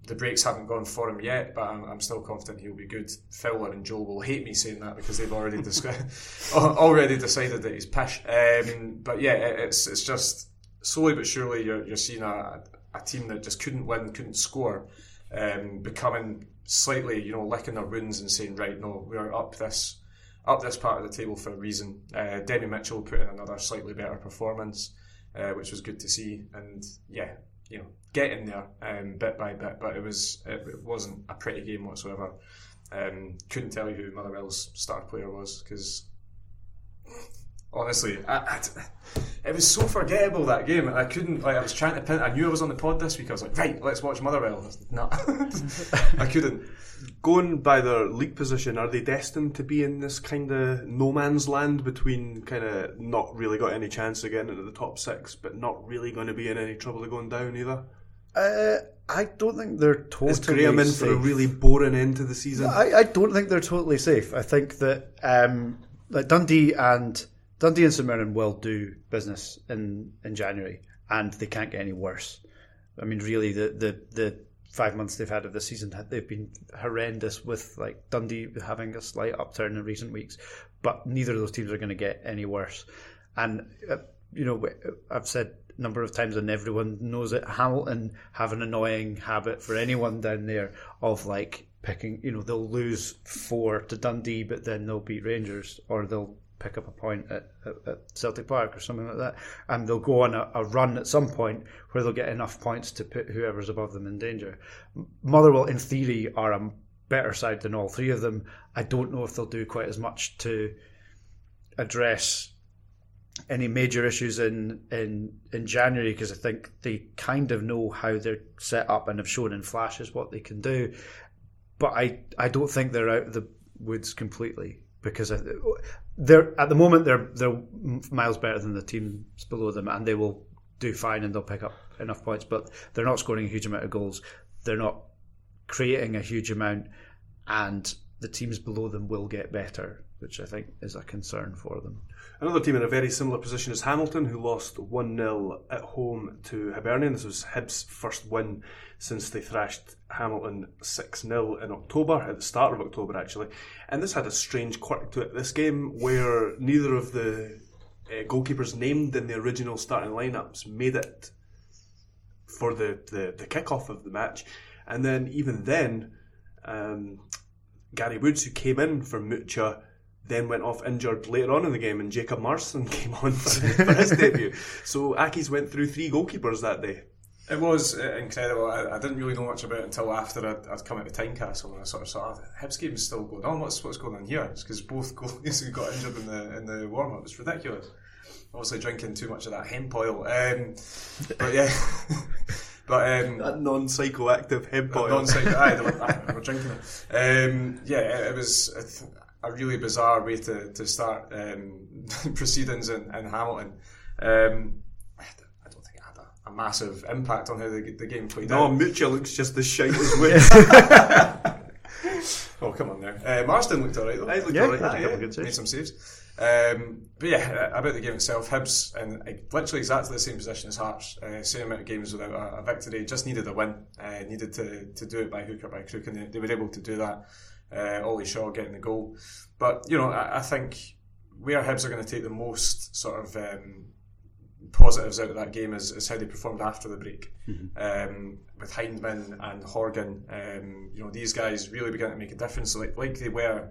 The breaks haven't gone for him yet, but I'm, I'm still confident he'll be good. Fowler and Joel will hate me saying that because they've already [laughs] already decided that he's pish. Um, but yeah, it's it's just slowly but surely you're, you're seeing a, a team that just couldn't win, couldn't score, um, becoming slightly, you know, licking their wounds and saying, right, no, we're up this up this part of the table for a reason. Uh, Demi Mitchell put in another slightly better performance, uh, which was good to see. And yeah, you know, getting there um, bit by bit, but it was it, it wasn't a pretty game whatsoever. Um, couldn't tell you who Motherwell's star player was because honestly, I, I, it was so forgettable that game. I couldn't like I was trying to pin. I knew I was on the pod this week. I was like, right, let's watch Motherwell. No, [laughs] I couldn't. Going by their league position, are they destined to be in this kind of no man's land between kind of not really got any chance of getting into the top six, but not really going to be in any trouble of going down either? Uh, I don't think they're totally. Safe. Is Graham in safe. for a really boring end to the season? I, I don't think they're totally safe. I think that um, like Dundee and Dundee and St Mirren will do business in, in January, and they can't get any worse. I mean, really, the, the, the five months they've had of the season, they've been horrendous. With like Dundee having a slight upturn in recent weeks, but neither of those teams are going to get any worse. And uh, you know, I've said a number of times, and everyone knows it. Hamilton have an annoying habit for anyone down there of like picking. You know, they'll lose four to Dundee, but then they'll beat Rangers, or they'll pick up a point at, at, at, Celtic Park or something like that, and they'll go on a, a, run at some point where they'll get enough points to put whoever's above them in danger. Motherwell, in theory, are a better side than all three of them. I don't know if they'll do quite as much to address any major issues in in in January because I think they kind of know how they're set up and have shown in flashes what they can do. But I I don't think they're out of the woods completely because uh, they're at the moment they're they're miles better than the teams below them, and they will do fine and they'll pick up enough points. But they're not scoring a huge amount of goals. They're not creating a huge amount, and the teams below them will get better, which I think is a concern for them. Another team in a very similar position is Hamilton, who lost 1 0 at home to Hibernian. This was Hibs' first win since they thrashed Hamilton 6 0 in October, at the start of October actually. And this had a strange quirk to it. This game where neither of the uh, goalkeepers named in the original starting lineups made it for the, the, the kick-off of the match. And then, even then, um, Gary Woods, who came in for Mucha, then went off injured later on in the game, and Jacob Marston [laughs] came on for his debut. So Accies went through three goalkeepers that day. It was uh, incredible. I, I, didn't really know much about it until after I'd, I'd come into Tynecastle and I sort of saw Hibs game's still going on. What's what's going on here? It's because both [laughs] goalies got injured in the in the warm up. It's ridiculous. Obviously drinking too much of that hemp oil. Um, but yeah. [laughs] But um, that non-psychoactive hemp oil. Non-psycho, aye, we're drinking it. Um, yeah, it, it was a really bizarre way to, to start um, [laughs] proceedings in, in Hamilton. Um, I don't think it had a, a, massive impact on how the, the game played no, out. No, Mucha looks just as shite as Woods. oh, come on now. Uh, Marston looked alright though. I looked yeah, alright. Yeah, yeah, made saves. some saves. Um, but yeah, about the game itself, Hibs in literally exactly the same position as Hearts, uh, same amount of games without a, a victory, just needed a win, uh, needed to, to do it by hook or by crook, and they, they were able to do that uh, Ollie Shaw getting the goal. But you know, I, I think where Hibs are going to take the most sort of um, positives out of that game is, is, how they performed after the break. Mm-hmm. Um, with Hyndman and Horgan, um, you know, these guys really began to make a difference, like like they were,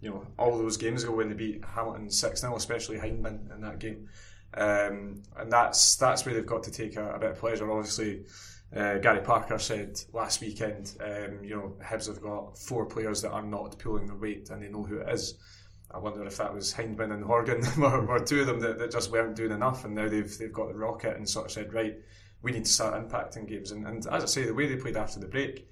you know, all those games ago when they beat Hamilton six 0 especially Hyndman in that game. Um, and that's that's where they've got to take a, a bit of pleasure. Obviously, uh, Gary Parker said last weekend, um, you know, Hibs have got four players that are not pulling their weight and they know who it is. I wonder if that was Hyndman and Horgan, [laughs] or, two of them that, that, just weren't doing enough, and now they've they've got the rocket and sort of said, right, we need to start impacting games. And, and as I say, the way they played after the break,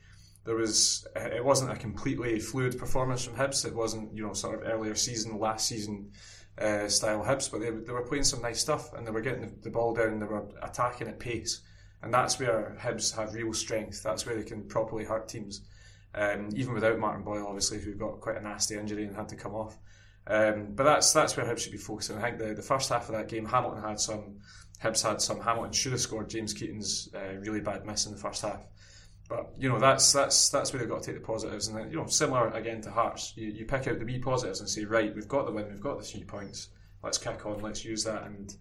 there was it wasn't a completely fluid performance from Hibs. It wasn't you know sort of earlier season, last season uh, style Hibs, but they, they were playing some nice stuff and they were getting the, the ball down, they were attacking at pace and that's where Hibs have real strength. That's where they can properly hurt teams. um, even without Martin Boyle, obviously, who got quite a nasty injury and had to come off. Um, but that's that's where Hibs should be focusing. I think the, the first half of that game, Hamilton had some, Hibs had some. Hamilton should have scored James Keating's uh, really bad miss in the first half. But you know that's that's that's where they've got to take the positives, and then, you know similar again to Hearts, you, you pick out the wee positives and say right, we've got the win, we've got the three points, let's kick on, let's use that and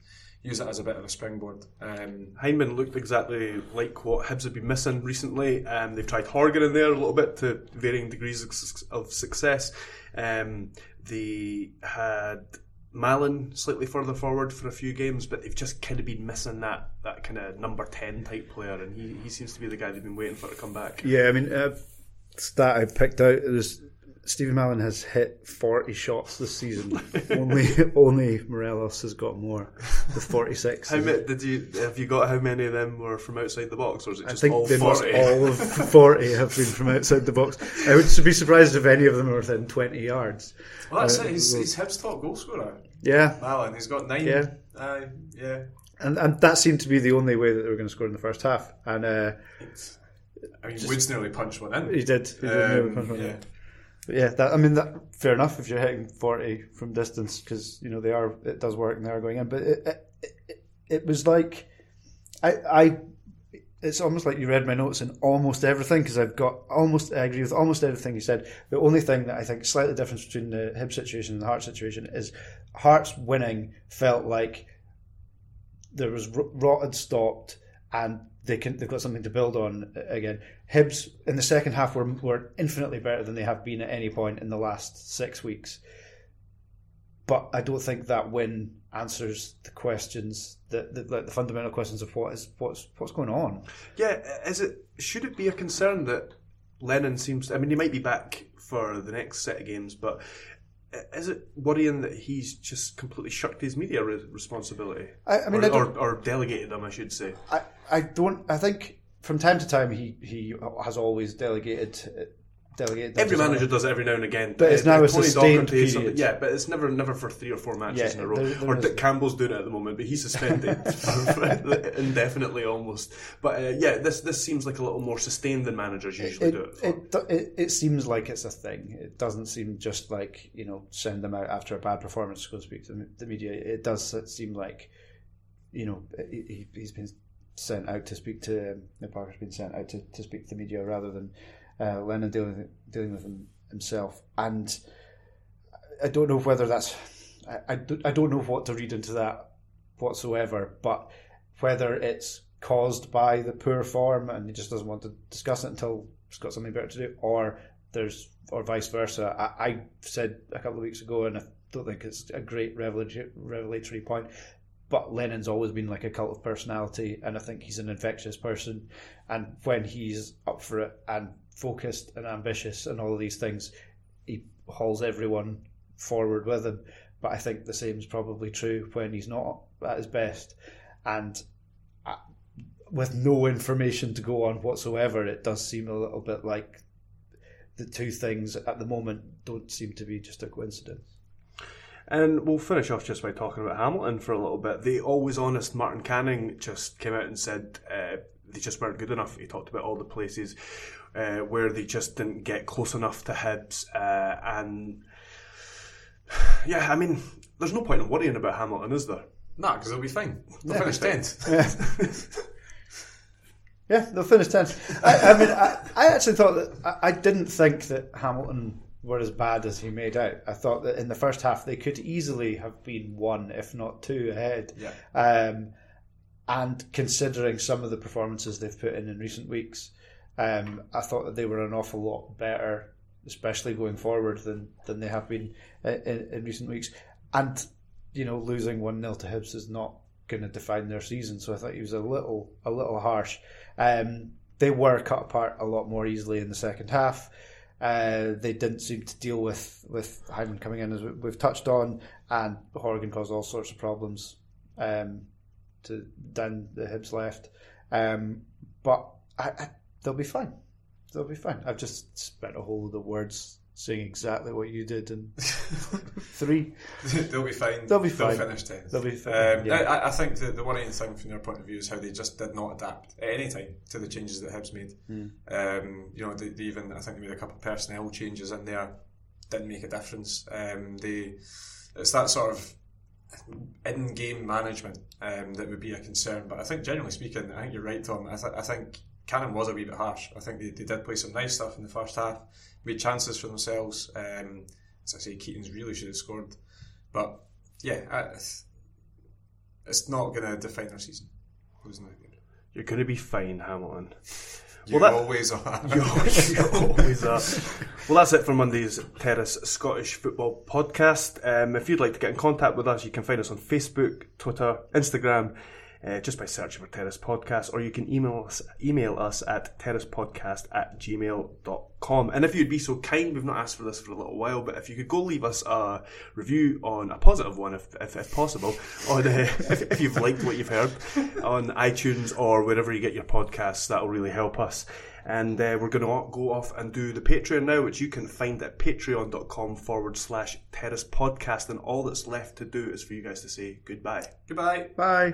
use it as a bit of a springboard. Um, Hyndman looked exactly like what Hibs have been missing recently. Um, they've tried Horgan in there a little bit to varying degrees of, of success. Um, they had Mallan slightly further forward for a few games, but they've just kind of been missing that, that kind of number 10 type player, and he, he seems to be the guy they've been waiting for to come back. Yeah, I mean, uh, stat I picked out is Stephen Mallan has hit 40 shots this season. [laughs] only only Morelos has got more, with 46. How many, did you have you got how many of them were from outside the box, or is it just I think all they must 40? all of 40 have been from outside the box. I would be surprised if any of them are within 20 yards. well, that's Uh, it. He's, he's Hibs' top goal scorer. Yeah, Mallan, he's got nine. Yeah. Aye, yeah. and, and that seemed to be the only way that they were going to score in the first half. And uh, I mean, Woods nearly punched one in. he did. He did nearly punch Um, one in. Yeah. That, I mean, that, fair enough if you're hitting 40 from distance because, you know, they are, it does work and they are going in. But it, it, it, it was like, I, I, it's almost like you read my notes in almost everything because I've got almost, I agree with almost everything you said. The only thing that I think slightly different between the Hib situation and the Heart situation is Hearts winning felt like there was rot had stopped and they can they've got something to build on uh, again. Hibs in the second half were were infinitely better than they have been at any point in the last six weeks. But I don't think that win answers the questions that the, the, the fundamental questions of what is what's what's going on. Yeah, is it should it be a concern that Lennon seems? I mean, he might be back for the next set of games, but is it worrying that he's just completely shirked his media re- responsibility? I, I mean, or, I or, or delegated them, I should say. I, I don't. I think from time to time he he has always delegated Every manager does it every now and again. But it's now a sustained period. Yeah, but it's never never for three or four matches Yeah, in a row. there- there or Dick Campbell's doing it at the moment, but he's suspended [laughs] indefinitely almost. But uh, yeah, this this seems like a little more sustained than managers usually it, do it. It, it it seems like it's a thing. It doesn't seem just like you know send them out after a bad performance to go speak to the- media. It does seem like you know he, he's been sent out to speak to the Parker's been sent out to, to speak to the media rather than uh, Lennon dealing dealing with him himself. And I don't know whether that's I, I, don't, I don't know what to read into that whatsoever, but whether it's caused by the poor form and he just doesn't want to discuss it until he's got something better to do, or there's or vice versa. I, I said a couple of weeks ago, and I don't think it's a great revelatory, revelatory point. But Lennon's always been like a cult of personality, and I think he's an infectious person. And when he's up for it and focused and ambitious and all of these things, he hauls everyone forward with him. But I think the same is probably true when he's not at his best. And uh, with no information to go on whatsoever, it does seem a little bit like the two things at the moment don't seem to be just a coincidence. And we'll finish off just by talking about Hamilton for a little bit. The always honest Martin Canning just came out and said uh, they just weren't good enough. He talked about all the places uh, where they just didn't get close enough to Hibs. Uh, and yeah, I mean, there's no point in worrying about Hamilton, is there? Nah, because they'll be fine. They'll finish tenth. [laughs] Yeah, they'll finish tenth. I, I mean, I, I actually thought that I, I didn't think that Hamilton were as bad as he made out. I thought that in the first half they could easily have been one, if not two, ahead. Yeah. Um, and considering some of the performances they've put in in recent weeks, um, I thought that they were an awful lot better, especially going forward than than they have been in, in, recent weeks. And you know, losing one 0 to Hibs is not going to define their season. So I thought he was a little a little harsh. Um, they were cut apart a lot more easily in the second half. Uh, they didn't seem to deal with with Hyndman coming in as we- we've touched on, and Horgan caused all sorts of problems um, to down the Hibs left. Um, but I, they'll be fine. They'll be fine. I've just spent a whole lot of words saying exactly what you did in [laughs] three. [laughs] they'll be fine. They'll be fine. They'll finish tenth. They'll be fine, Um, yeah. I, I think the, the worrying thing from their point of view is how they just did not adapt at any time to the changes that Hibs made. Hmm. Um, you know, they, they even I think they made a couple of personnel changes in there, didn't make a difference. Um, they it's that sort of in-game management um, that would be a concern. But I think generally speaking, I think you're right, Tom. I, th- I think Canning was a wee bit harsh. I think they, they did play some nice stuff in the first half, made chances for themselves. Um, as I say, Keaton's really should have scored. But yeah, I, it's not going to define their season. Losing that game. You're going to be fine, Hamilton. You that- always are. [laughs] you always are. Well, that's it for Monday's Terrace Scottish Football Podcast. Um, if you'd like to get in contact with us, you can find us on Facebook, Twitter, Instagram, uh, just by searching for Terrace Podcast, or you can email us, email us at terracepodcast at gmail.com. And if you'd be so kind, we've not asked for this for a little while, but if you could go leave us a review on a positive one, if, if, if possible, on, uh, [laughs] if, if you've liked what you've heard on iTunes or wherever you get your podcasts, that'll really help us. And uh, we're going to go off and do the Patreon now, which you can find at patreon.com forward slash terrace podcast. And all that's left to do is for you guys to say goodbye. Goodbye. Bye.